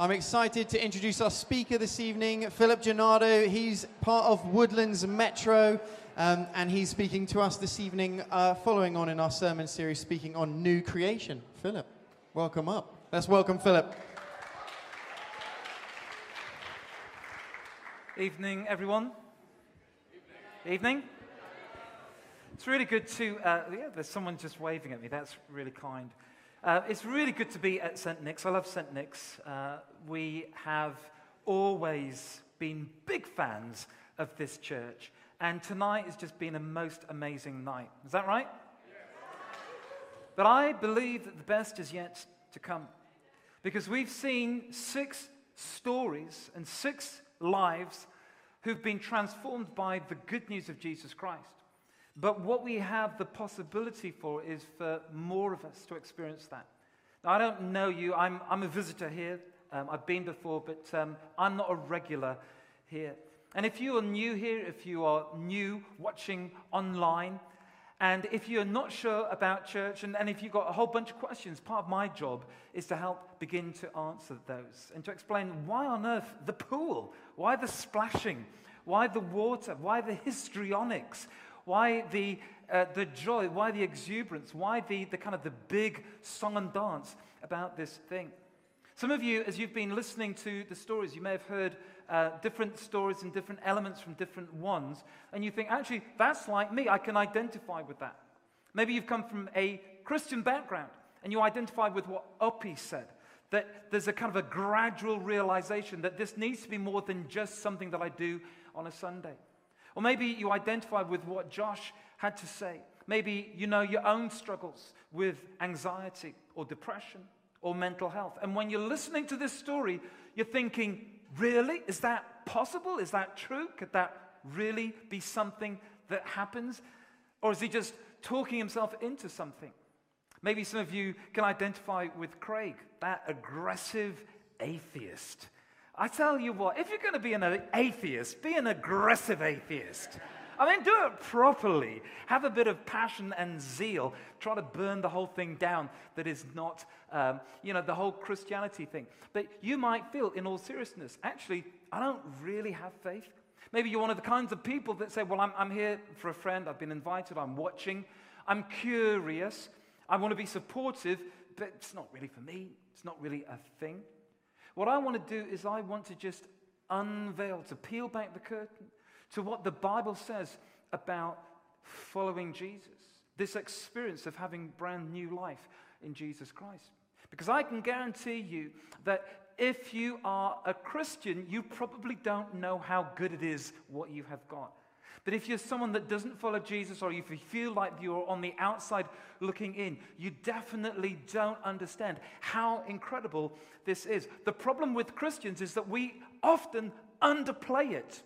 I'm excited to introduce our speaker this evening, Philip Gennardo. He's part of Woodlands Metro, um, and he's speaking to us this evening, uh, following on in our sermon series, speaking on new creation. Philip, welcome up. Let's welcome Philip. Evening, everyone. Evening. Evening. It's really good to, uh, yeah, there's someone just waving at me. That's really kind. Uh, it's really good to be at St. Nick's. I love St. Nick's. Uh, we have always been big fans of this church. And tonight has just been a most amazing night. Is that right? But I believe that the best is yet to come. Because we've seen six stories and six lives who've been transformed by the good news of Jesus Christ. But what we have the possibility for is for more of us to experience that. Now, I don't know you, I'm, I'm a visitor here. Um, I've been before, but um, I'm not a regular here. And if you are new here, if you are new watching online, and if you're not sure about church, and, and if you've got a whole bunch of questions, part of my job is to help begin to answer those and to explain why on earth the pool? Why the splashing? Why the water? Why the histrionics? Why the, uh, the joy? Why the exuberance? Why the, the kind of the big song and dance about this thing? Some of you, as you've been listening to the stories, you may have heard uh, different stories and different elements from different ones, and you think, actually, that's like me. I can identify with that. Maybe you've come from a Christian background and you identify with what Oppie said. That there's a kind of a gradual realization that this needs to be more than just something that I do on a Sunday. Or maybe you identify with what Josh had to say. Maybe you know your own struggles with anxiety or depression or mental health. And when you're listening to this story, you're thinking, really? Is that possible? Is that true? Could that really be something that happens? Or is he just talking himself into something? Maybe some of you can identify with Craig, that aggressive atheist I tell you what, if you're going to be an atheist, be an aggressive atheist. I mean, do it properly. Have a bit of passion and zeal. Try to burn the whole thing down that is not, um, you know, the whole Christianity thing. But you might feel, in all seriousness, actually, I don't really have faith. Maybe you're one of the kinds of people that say, Well, I'm, I'm here for a friend. I've been invited. I'm watching. I'm curious. I want to be supportive, but it's not really for me. It's not really a thing. What I want to do is, I want to just unveil, to peel back the curtain to what the Bible says about following Jesus, this experience of having brand new life in Jesus Christ. Because I can guarantee you that if you are a Christian, you probably don't know how good it is what you have got. But if you're someone that doesn't follow Jesus or if you feel like you're on the outside looking in, you definitely don't understand how incredible this is. The problem with Christians is that we often underplay it.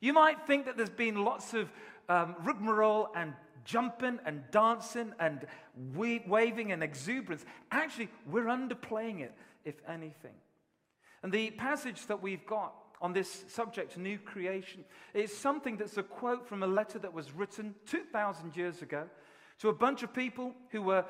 You might think that there's been lots of um, rigmarole and jumping and dancing and waving and exuberance. Actually, we're underplaying it, if anything. And the passage that we've got on this subject, new creation. It's something that's a quote from a letter that was written 2,000 years ago to a bunch of people who were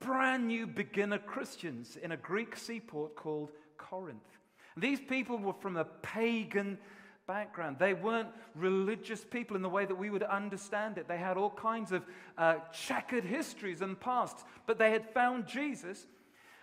brand new beginner Christians in a Greek seaport called Corinth. these people were from a pagan background. They weren't religious people in the way that we would understand it. They had all kinds of uh, checkered histories and pasts, but they had found Jesus.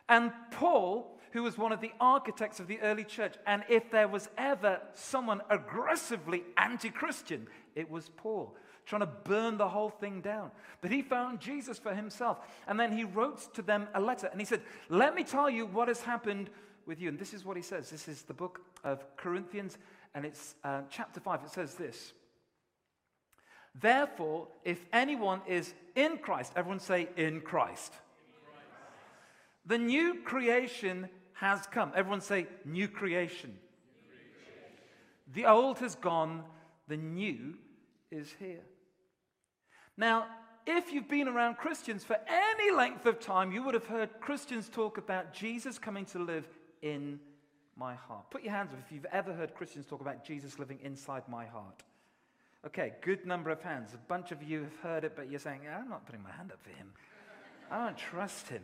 And Paul who was one of the architects of the early church. And if there was ever someone aggressively anti Christian, it was Paul, trying to burn the whole thing down. But he found Jesus for himself. And then he wrote to them a letter and he said, Let me tell you what has happened with you. And this is what he says. This is the book of Corinthians, and it's uh, chapter 5. It says this. Therefore, if anyone is in Christ, everyone say, in Christ. The new creation has come. Everyone say, new creation. The old has gone, the new is here. Now, if you've been around Christians for any length of time, you would have heard Christians talk about Jesus coming to live in my heart. Put your hands up if you've ever heard Christians talk about Jesus living inside my heart. Okay, good number of hands. A bunch of you have heard it, but you're saying, I'm not putting my hand up for him. I don't trust him.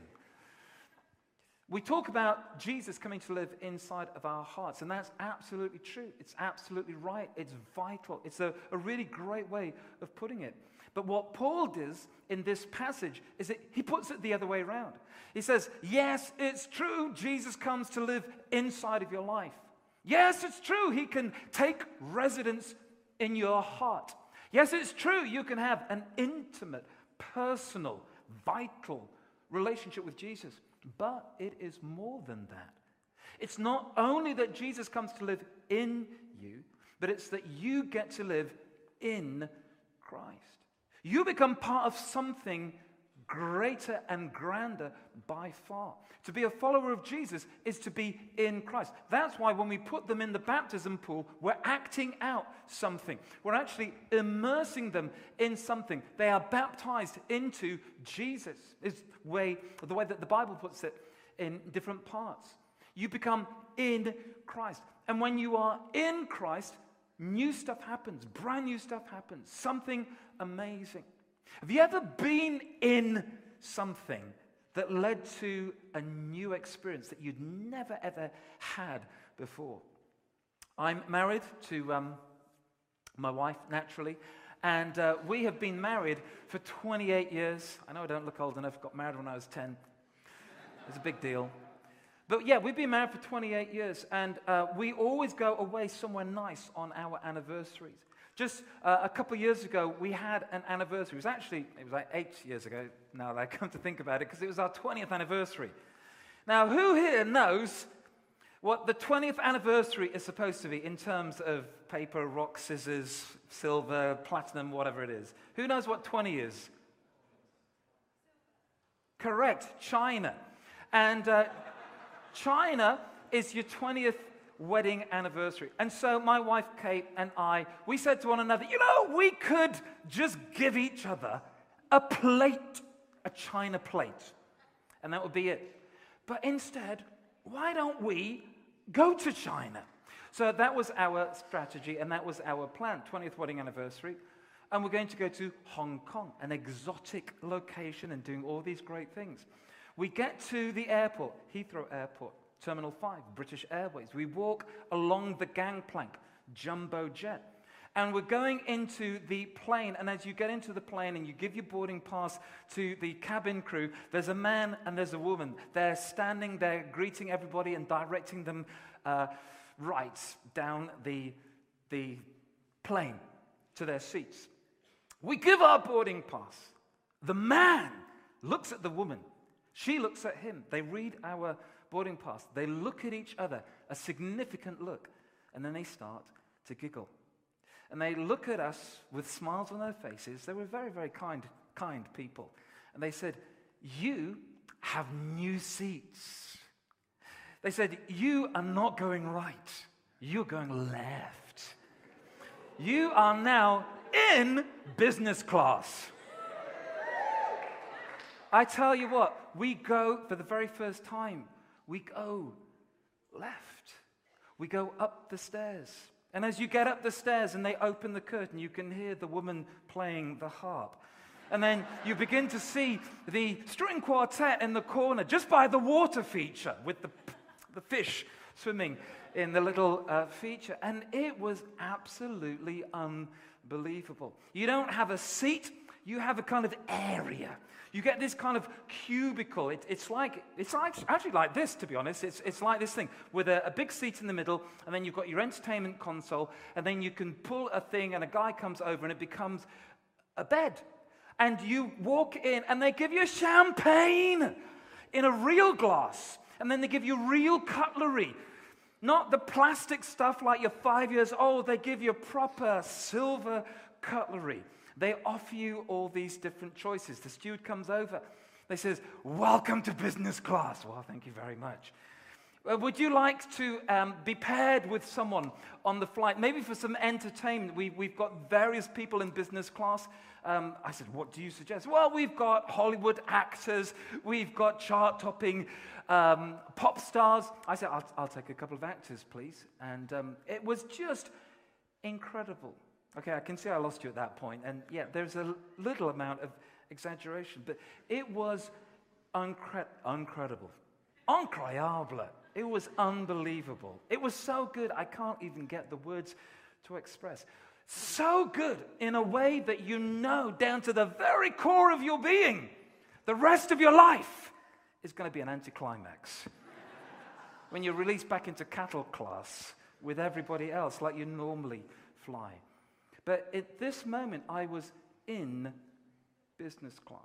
We talk about Jesus coming to live inside of our hearts, and that's absolutely true. It's absolutely right. It's vital. It's a, a really great way of putting it. But what Paul does in this passage is that he puts it the other way around. He says, Yes, it's true, Jesus comes to live inside of your life. Yes, it's true, he can take residence in your heart. Yes, it's true, you can have an intimate, personal, vital relationship with Jesus. But it is more than that. It's not only that Jesus comes to live in you, but it's that you get to live in Christ. You become part of something greater and grander by far. To be a follower of Jesus is to be in Christ. That's why when we put them in the baptism pool, we're acting out something. We're actually immersing them in something. They are baptized into Jesus, is way, the way that the Bible puts it in different parts. You become in Christ. And when you are in Christ, new stuff happens, brand new stuff happens, something amazing. Have you ever been in something that led to a new experience that you'd never ever had before? I'm married to um, my wife, naturally, and uh, we have been married for 28 years. I know I don't look old enough, got married when I was 10. It's a big deal. But yeah, we've been married for 28 years, and uh, we always go away somewhere nice on our anniversaries. Just uh, a couple of years ago, we had an anniversary. It was actually, it was like eight years ago now that I come to think about it, because it was our 20th anniversary. Now, who here knows what the 20th anniversary is supposed to be in terms of paper, rock, scissors, silver, platinum, whatever it is? Who knows what 20 is? Correct, China. And uh, China is your 20th wedding anniversary. And so my wife Kate and I, we said to one another, you know, we could just give each other a plate, a china plate, and that would be it. But instead, why don't we go to China? So that was our strategy and that was our plan 20th wedding anniversary. And we're going to go to Hong Kong, an exotic location, and doing all these great things. We get to the airport, Heathrow Airport. Terminal 5, British Airways. We walk along the gangplank, Jumbo Jet. And we're going into the plane. And as you get into the plane and you give your boarding pass to the cabin crew, there's a man and there's a woman. They're standing there greeting everybody and directing them uh, right down the, the plane to their seats. We give our boarding pass. The man looks at the woman. She looks at him. They read our boarding pass, they look at each other, a significant look, and then they start to giggle. And they look at us with smiles on their faces. They were very, very kind, kind people. And they said, You have new seats. They said, You are not going right, you're going left. You are now in business class. I tell you what, we go for the very first time we go left. We go up the stairs. And as you get up the stairs and they open the curtain, you can hear the woman playing the harp. And then you begin to see the string quartet in the corner just by the water feature with the, the fish swimming in the little uh, feature. And it was absolutely unbelievable. You don't have a seat, you have a kind of area you get this kind of cubicle. It, it's, like, it's like, actually like this, to be honest. It's, it's like this thing with a, a big seat in the middle, and then you've got your entertainment console, and then you can pull a thing, and a guy comes over, and it becomes a bed. And you walk in, and they give you champagne in a real glass, and then they give you real cutlery. Not the plastic stuff like you're five years old, they give you proper silver cutlery. They offer you all these different choices. The steward comes over. They says, welcome to business class. Well, thank you very much. Uh, would you like to um, be paired with someone on the flight? Maybe for some entertainment. We, we've got various people in business class. Um, I said, What do you suggest? Well, we've got Hollywood actors, we've got chart topping um, pop stars. I said, I'll, I'll, take a couple of actors, please. And um, it was just incredible. Okay, I can see I lost you at that point. And yeah, there's a little amount of exaggeration, but it was uncre- incredible. incroyable. It was unbelievable. It was so good, I can't even get the words to express. So good in a way that you know down to the very core of your being, the rest of your life is going to be an anticlimax. when you're released back into cattle class with everybody else like you normally fly. But at this moment, I was in business class.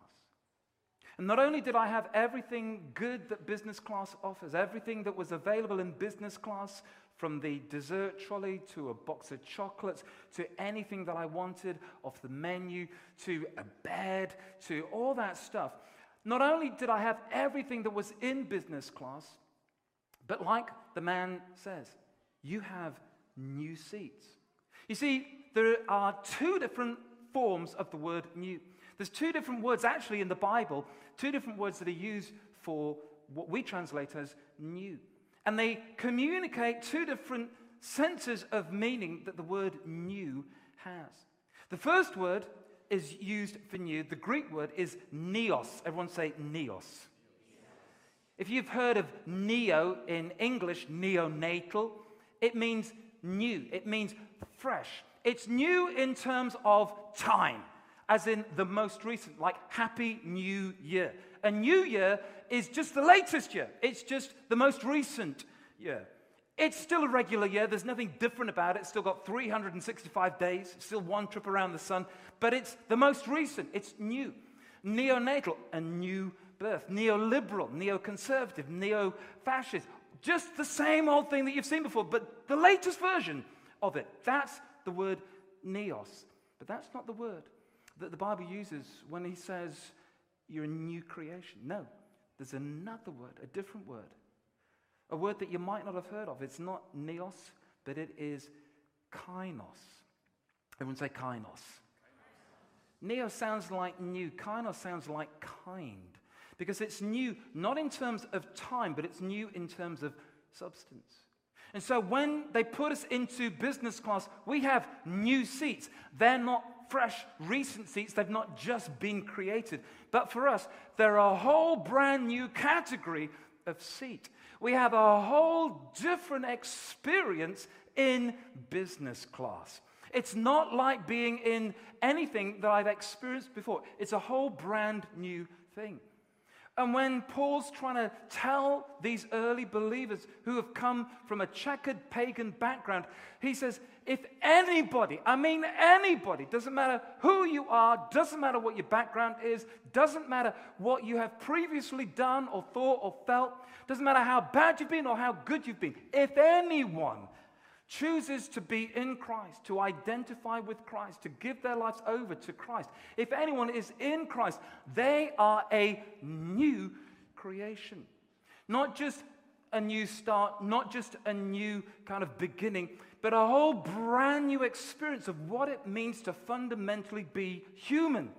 And not only did I have everything good that business class offers, everything that was available in business class, from the dessert trolley to a box of chocolates to anything that I wanted off the menu to a bed to all that stuff. Not only did I have everything that was in business class, but like the man says, you have new seats. You see, there are two different forms of the word new. There's two different words actually in the Bible, two different words that are used for what we translate as new. And they communicate two different senses of meaning that the word new has. The first word is used for new. The Greek word is neos. Everyone say neos. If you've heard of neo in English, neonatal, it means new. It means fresh. It's new in terms of time, as in the most recent, like Happy New Year. A new year is just the latest year, it's just the most recent year. It's still a regular year. There's nothing different about it. It's still got 365 days, still one trip around the sun, but it's the most recent. It's new. Neonatal, a new birth. Neoliberal, neoconservative, neo fascist. Just the same old thing that you've seen before, but the latest version of it. That's the word neos. But that's not the word that the Bible uses when he says you're a new creation. No, there's another word, a different word. A word that you might not have heard of. It's not neos, but it is kainos. Everyone say kainos. Neo sounds like new. Kainos sounds like kind. Because it's new, not in terms of time, but it's new in terms of substance. And so when they put us into business class, we have new seats. They're not fresh, recent seats, they've not just been created. But for us, they're a whole brand new category of seat. We have a whole different experience in business class. It's not like being in anything that I've experienced before, it's a whole brand new thing. And when Paul's trying to tell these early believers who have come from a checkered pagan background, he says, if anybody, I mean anybody, doesn't matter who you are, doesn't matter what your background is, doesn't matter what you have previously done or thought or felt, doesn't matter how bad you've been or how good you've been, if anyone chooses to be in Christ, to identify with Christ, to give their lives over to Christ, if anyone is in Christ, they are a new creation. Not just a new start, not just a new kind of beginning, but a whole brand new experience of what it means to fundamentally be human.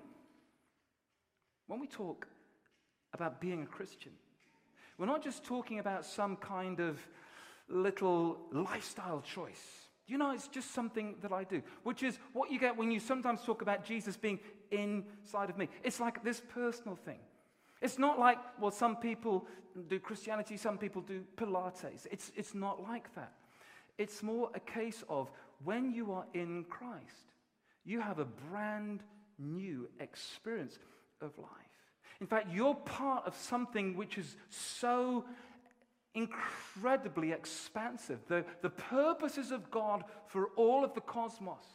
When we talk about being a Christian, we're not just talking about some kind of little lifestyle choice. You know, it's just something that I do, which is what you get when you sometimes talk about Jesus being inside of me. It's like this personal thing. It's not like, well, some people do Christianity, some people do Pilates. It's, it's not like that. It's more a case of when you are in Christ, you have a brand new experience of life. In fact, you're part of something which is so incredibly expansive. The, the purposes of God for all of the cosmos.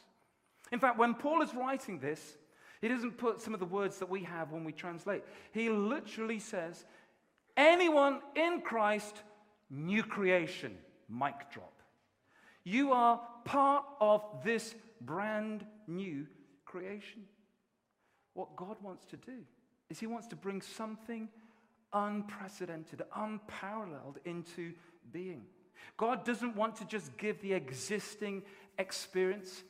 In fact, when Paul is writing this, he doesn't put some of the words that we have when we translate. He literally says, anyone in Christ, new creation, mic drop. You are part of this brand new creation. What God wants to do is He wants to bring something unprecedented, unparalleled into being. God doesn't want to just give the existing experience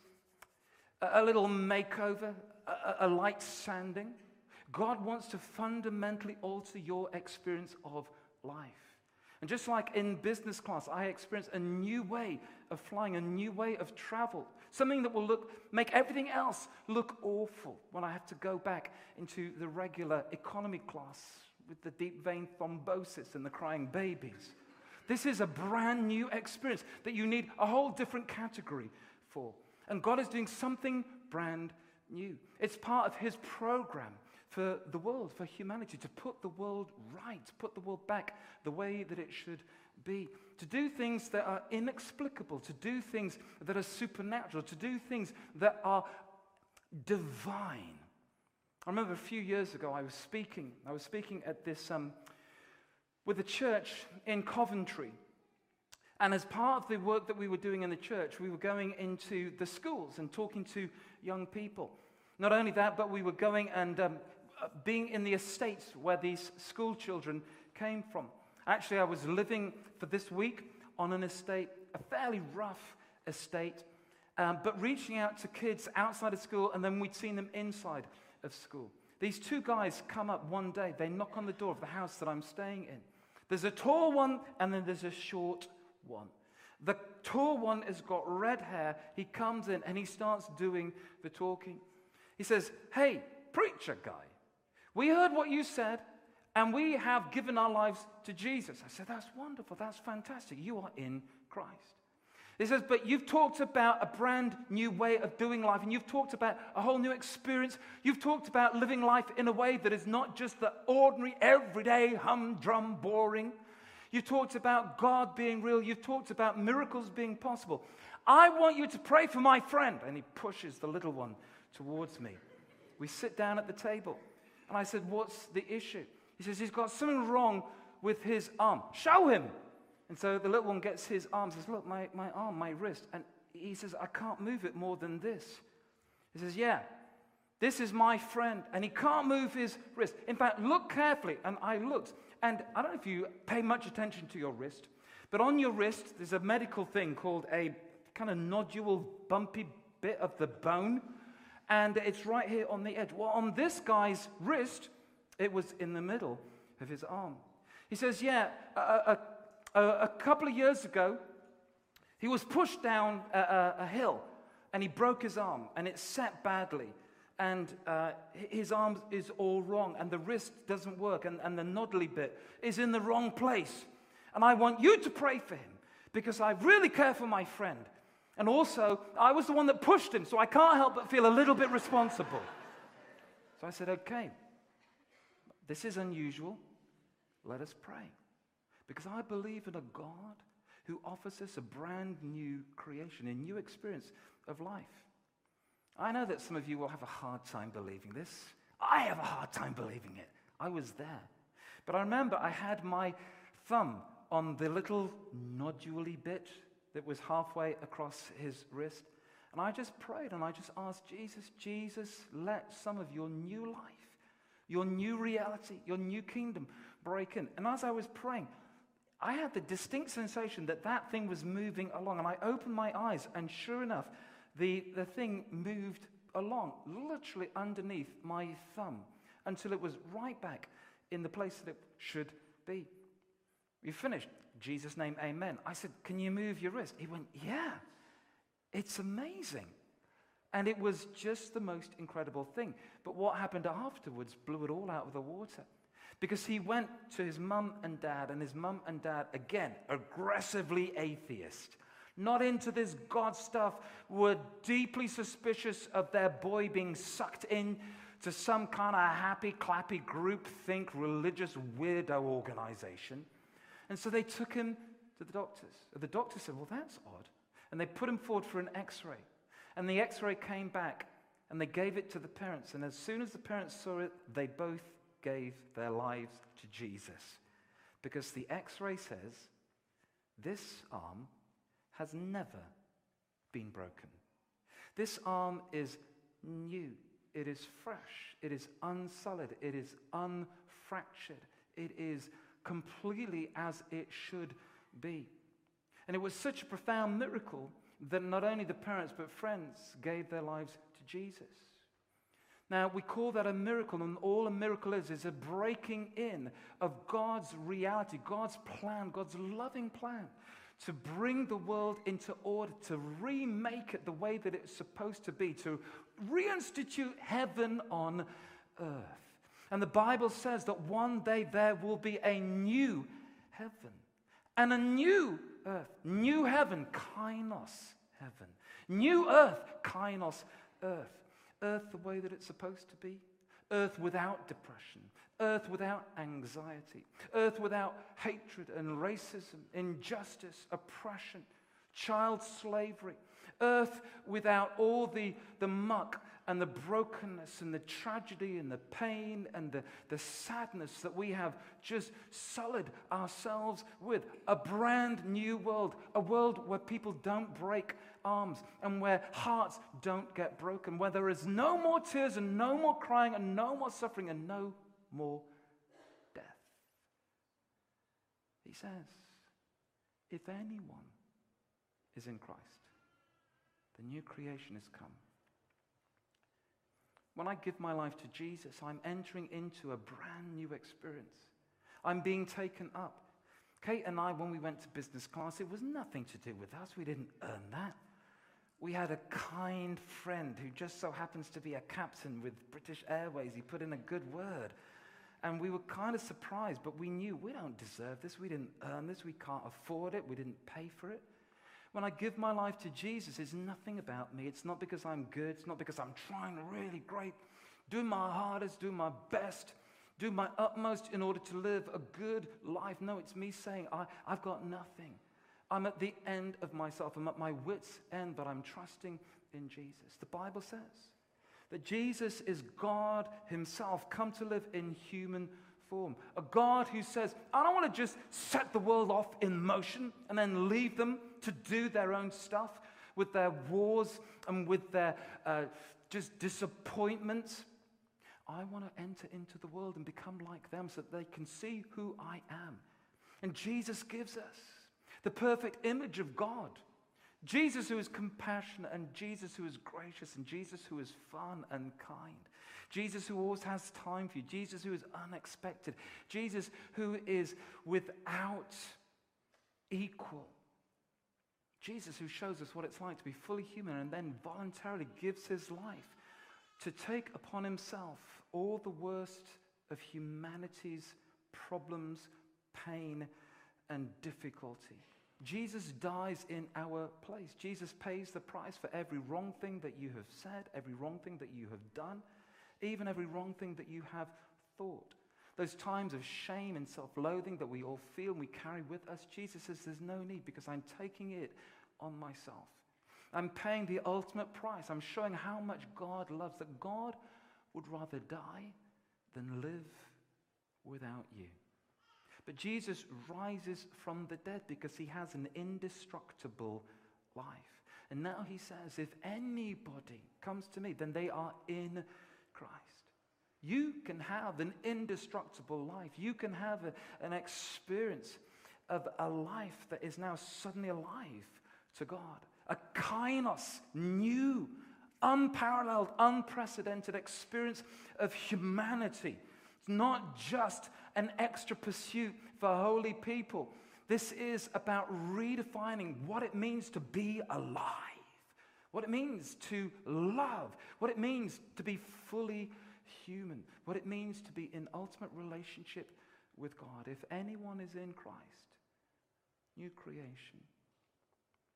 a, little makeover, a, a light sanding. God wants to fundamentally alter your experience of life. And just like in business class, I experienced a new way of flying, a new way of travel, something that will look, make everything else look awful when I have to go back into the regular economy class with the deep vein thrombosis and the crying babies. This is a brand new experience that you need a whole different category for. And God is doing something brand new. It's part of His program for the world, for humanity, to put the world right, put the world back the way that it should be, to do things that are inexplicable, to do things that are supernatural, to do things that are divine. I remember a few years ago I was speaking. I was speaking at this um, with a church in Coventry. And as part of the work that we were doing in the church, we were going into the schools and talking to young people. Not only that, but we were going and um, uh, being in the estates where these school children came from. Actually, I was living for this week on an estate, a fairly rough estate, um, but reaching out to kids outside of school, and then we'd seen them inside of school. These two guys come up one day, they knock on the door of the house that I'm staying in. There's a tall one, and then there's a short one. The tall one has got red hair. He comes in and he starts doing the talking. He says, Hey, preacher guy, we heard what you said, and we have given our lives to Jesus. I said, That's wonderful. That's fantastic. You are in Christ. He says, But you've talked about a brand new way of doing life, and you've talked about a whole new experience. You've talked about living life in a way that is not just the ordinary, everyday, humdrum, boring. You've talked about God being real. You've talked about miracles being possible. I want you to pray for my friend. And he pushes the little one towards me. We sit down at the table. And I said, What's the issue? He says, He's got something wrong with his arm. Show him. And so the little one gets his arm, says, Look, my, my arm, my wrist. And he says, I can't move it more than this. He says, Yeah, this is my friend. And he can't move his wrist. In fact, look carefully. And I looked. And I don't know if you pay much attention to your wrist, but on your wrist, there's a medical thing called a kind of nodule, bumpy bit of the bone and it's right here on the edge. Well, on this guy's wrist, it was in the middle of his arm. He says, Yeah, a, a, a couple of years ago, he was pushed down a, a, hill and he broke his arm and it set badly. And uh, his arm is all wrong, and the wrist doesn't work, and, and the noddly bit is in the wrong place. And I want you to pray for him because I really care for my friend. And also, I was the one that pushed him, so I can't help but feel a little bit responsible. So I said, okay, this is unusual. Let us pray. Because I believe in a God who offers us a brand new creation, a new experience of life. I know that some of you will have a hard time believing this. I have a hard time believing it. I was there. But I remember I had my thumb on the little noduley bit that was halfway across his wrist. And I just prayed and I just asked Jesus, Jesus, let some of your new life, your new reality, your new kingdom break in. And as I was praying, I had the distinct sensation that that thing was moving along. And I opened my eyes, and sure enough, the, the thing moved along, literally underneath my thumb, until it was right back in the place that it should be. We finished. Jesus' name, amen. I said, Can you move your wrist? He went, Yeah. It's amazing. And it was just the most incredible thing. But what happened afterwards blew it all out of the water. Because he went to his mum and dad, and his mum and dad, again, aggressively atheist, not into this God stuff, were deeply suspicious of their boy being sucked in to some kind of happy, clappy group think religious weirdo organization. And so they took him to the doctors. The doctor said, Well, that's odd. And they put him forward for an x ray. And the x ray came back and they gave it to the parents. And as soon as the parents saw it, they both gave their lives to Jesus. Because the x ray says, This arm has never been broken. This arm is new. It is fresh. It is unsullied. It is unfractured. It is completely as it should be. And it was such a profound miracle that not only the parents but friends gave their lives to Jesus. Now, we call that a miracle, and all a miracle is is a breaking in of God's reality, God's plan, God's loving plan to bring the world into order, to remake it the way that it's supposed to be, to reinstitute heaven on earth. And the Bible says that one day there will be a new heaven and a new earth. New heaven, kainos heaven. New earth, kainos earth. Earth the way that it's supposed to be. Earth without depression. Earth without anxiety. Earth without hatred and racism, injustice, oppression, child slavery. Earth without all the, the muck and the brokenness and the tragedy and the pain and the, the sadness that we have just sullied ourselves with. A brand new world, a world where people don't break arms and where hearts don't get broken, where there is no more tears and no more crying and no more suffering and no more death. He says, if anyone is in Christ, the new creation has come. When I give my life to Jesus, I'm entering into a brand new experience. I'm being taken up. Kate and I, when we went to business class, it was nothing to do with us. We didn't earn that. We had a kind friend who just so happens to be a captain with British Airways. He put in a good word. And we were kind of surprised, but we knew we don't deserve this. We didn't earn this. We can't afford it. We didn't pay for it. When I give my life to Jesus, it's nothing about me. It's not because I'm good. It's not because I'm trying really great, doing my hardest, doing my best, doing my utmost in order to live a good life. No, it's me saying, I, I've got nothing. I'm at the end of myself. I'm at my wits' end, but I'm trusting in Jesus. The Bible says that Jesus is God Himself, come to live in human form. A God who says, I don't want to just set the world off in motion and then leave them to do their own stuff with their wars and with their uh, just disappointments. I want to enter into the world and become like them so that they can see who I am. And Jesus gives us the perfect image of God. Jesus, who is compassionate, and Jesus, who is gracious, and Jesus, who is fun and kind. Jesus, who always has time for you. Jesus, who is unexpected. Jesus, who is without equal. Jesus, who shows us what it's like to be fully human and then voluntarily gives his life to take upon himself all the worst of humanity's problems, pain, and difficulty. Jesus dies in our place. Jesus pays the price for every wrong thing that you have said, every wrong thing that you have done, even every wrong thing that you have thought. Those times of shame and self loathing that we all feel and we carry with us, Jesus says there's no need because I'm taking it on myself. I'm paying the ultimate price. I'm showing how much God loves, that God would rather die than live without you. But Jesus rises from the dead because he has an indestructible life. And now he says, if anybody comes to me, then they are in Christ. You can have an indestructible life. You can have a, an experience of a life that is now suddenly alive to God. A kainos, new, unparalleled, unprecedented experience of humanity. It's not just an extra pursuit for holy people. This is about redefining what it means to be alive, what it means to love, what it means to be fully human, what it means to be in ultimate relationship with God. If anyone is in Christ, new creation.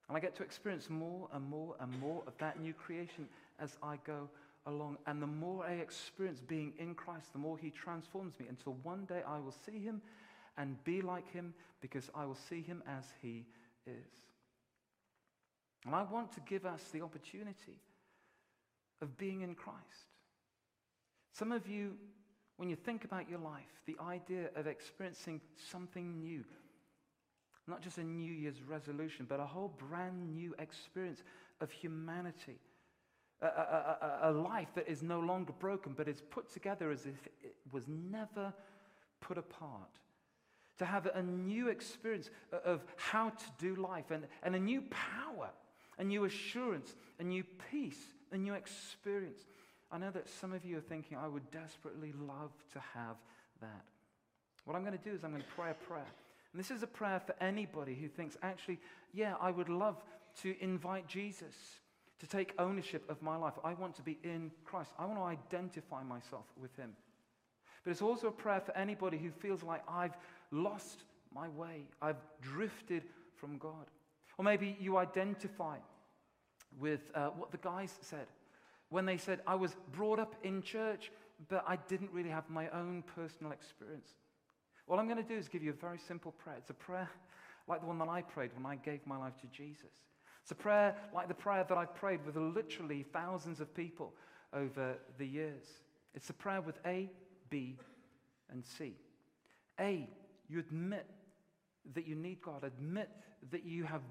And I get to experience more and more and more of that new creation as I go along. And the more I experience being in Christ, the more He transforms me until one day I will see Him and be like Him because I will see Him as He is. And I want to give us the opportunity of being in Christ. Some of you, when you think about your life, the idea of experiencing something new, not just a New Year's resolution, but a whole brand new experience of humanity a, a, a, life that is no longer broken, but is put together as if it was never put apart. To have a new experience of how to do life and, and a new power, a new assurance, a new peace, a new experience. I know that some of you are thinking, I would desperately love to have that. What I'm going to do is I'm going to pray a prayer. And this is a prayer for anybody who thinks, actually, yeah, I would love to invite Jesus to take ownership of my life. I want to be in Christ. I want to identify myself with Him. But it's also a prayer for anybody who feels like I've lost my way, I've drifted from God. Or maybe you identify with uh, what the guys said when they said, I was brought up in church, but I didn't really have my own personal experience. All I'm going to do is give you a very simple prayer. It's a prayer like the one that I prayed when I gave my life to Jesus. It's a prayer like the prayer that I've prayed with literally thousands of people over the years. It's a prayer with A, B, and C. A, you admit that you need God, admit that you have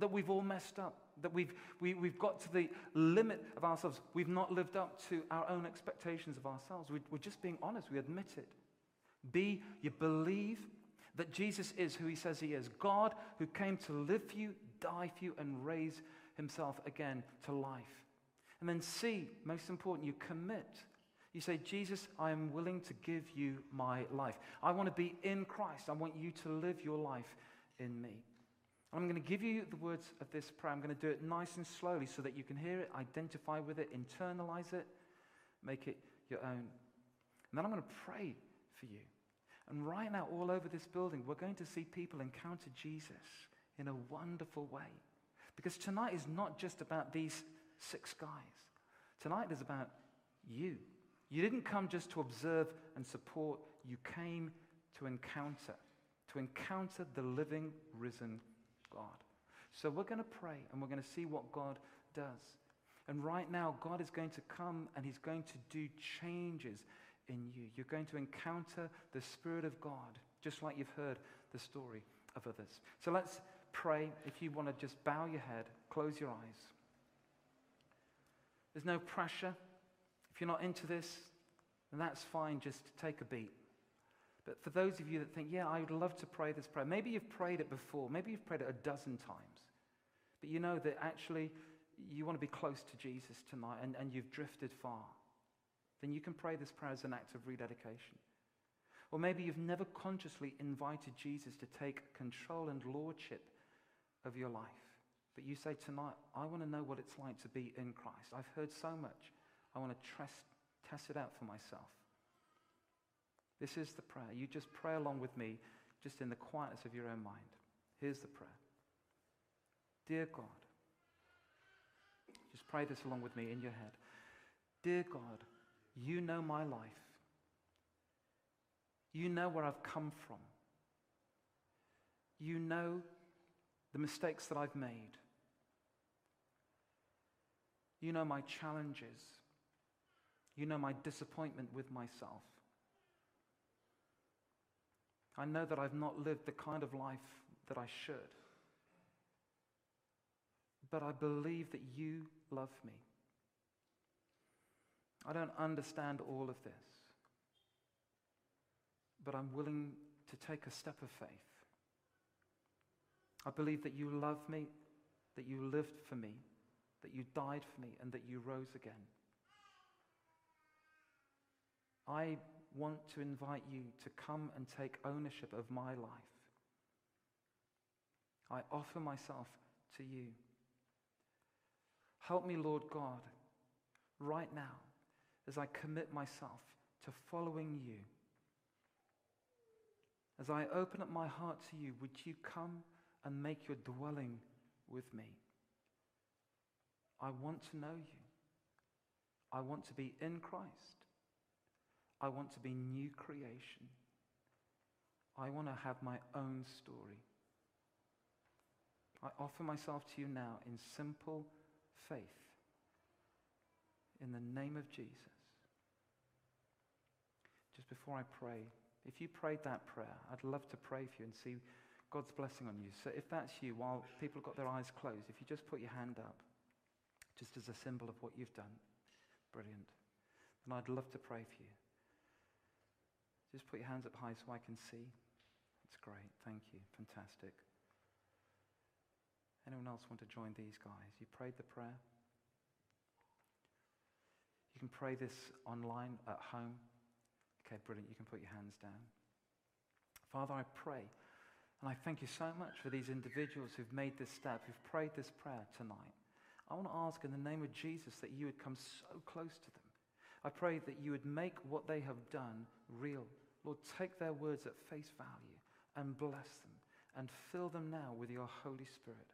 that we've all messed up, that we've, we, we've got to the limit of ourselves. We've not lived up to our own expectations of ourselves. We, we're just being honest. We admit it. B, you believe that Jesus is who he says he is God who came to live for you, die for you, and raise himself again to life. And then C, most important, you commit. You say, Jesus, I am willing to give you my life. I want to be in Christ. I want you to live your life in me. I'm going to give you the words of this prayer. I'm going to do it nice and slowly so that you can hear it, identify with it, internalize it, make it your own. And then I'm going to pray for you. And right now, all over this building, we're going to see people encounter Jesus in a wonderful way. Because tonight is not just about these six guys, tonight is about you. You didn't come just to observe and support, you came to encounter, to encounter the living, risen God. So we're going to pray and we're going to see what God does. And right now, God is going to come and He's going to do changes in you. You're going to encounter the Spirit of God, just like you've heard the story of others. So let's pray. If you want to just bow your head, close your eyes. There's no pressure. If you're not into this, then that's fine. Just take a beat. But for those of you that think, yeah, I would love to pray this prayer, maybe you've prayed it before, maybe you've prayed it a dozen times, but you know that actually you want to be close to Jesus tonight and, and you've drifted far then you can pray this prayer as an act of rededication. Or maybe you've never consciously invited Jesus to take control and lordship of your life. But you say tonight, I want to know what it's like to be in Christ. I've heard so much. I want to trust, test it out for myself. This is the prayer. You just pray along with me, just in the quietness of your own mind. Here's the prayer Dear God, just pray this along with me in your head. Dear God, you know my life. You know where I've come from. You know the mistakes that I've made. You know my challenges. You know my disappointment with myself. I know that I've not lived the kind of life that I should. But I believe that you love me. I don't understand all of this, but I'm willing to take a step of faith. I believe that you love me, that you lived for me, that you died for me, and that you rose again. I want to invite you to come and take ownership of my life. I offer myself to you. Help me, Lord God, right now as I commit myself to following you. As I open up my heart to you, would you come and make your dwelling with me? I want to know you. I want to be in Christ. I want to be new creation. I want to have my own story. I offer myself to you now in simple faith. In the name of Jesus just before I pray, if you prayed that prayer, I'd love to pray for you and see God's blessing on you. So if that's you, while people have got their eyes closed, if you just put your hand up, just as a symbol of what you've done, brilliant. Then I'd love to pray for you. Just put your hands up high so I can see. That's great. Thank you. Fantastic. Anyone else want to join these guys? You prayed the prayer? You can pray this online at home. Okay, brilliant. You can put your hands down. Father, I pray, and I thank you so much for these individuals who've made this step, who've prayed this prayer tonight. I want to ask in the name of Jesus that you would come so close to them. I pray that you would make what they have done real. Lord, take their words at face value and bless them and fill them now with your Holy Spirit.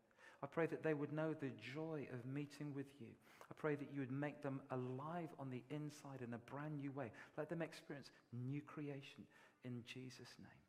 I pray that they would know the joy of meeting with you. I pray that you would make them alive on the inside in a brand new way. Let them experience new creation in Jesus' name.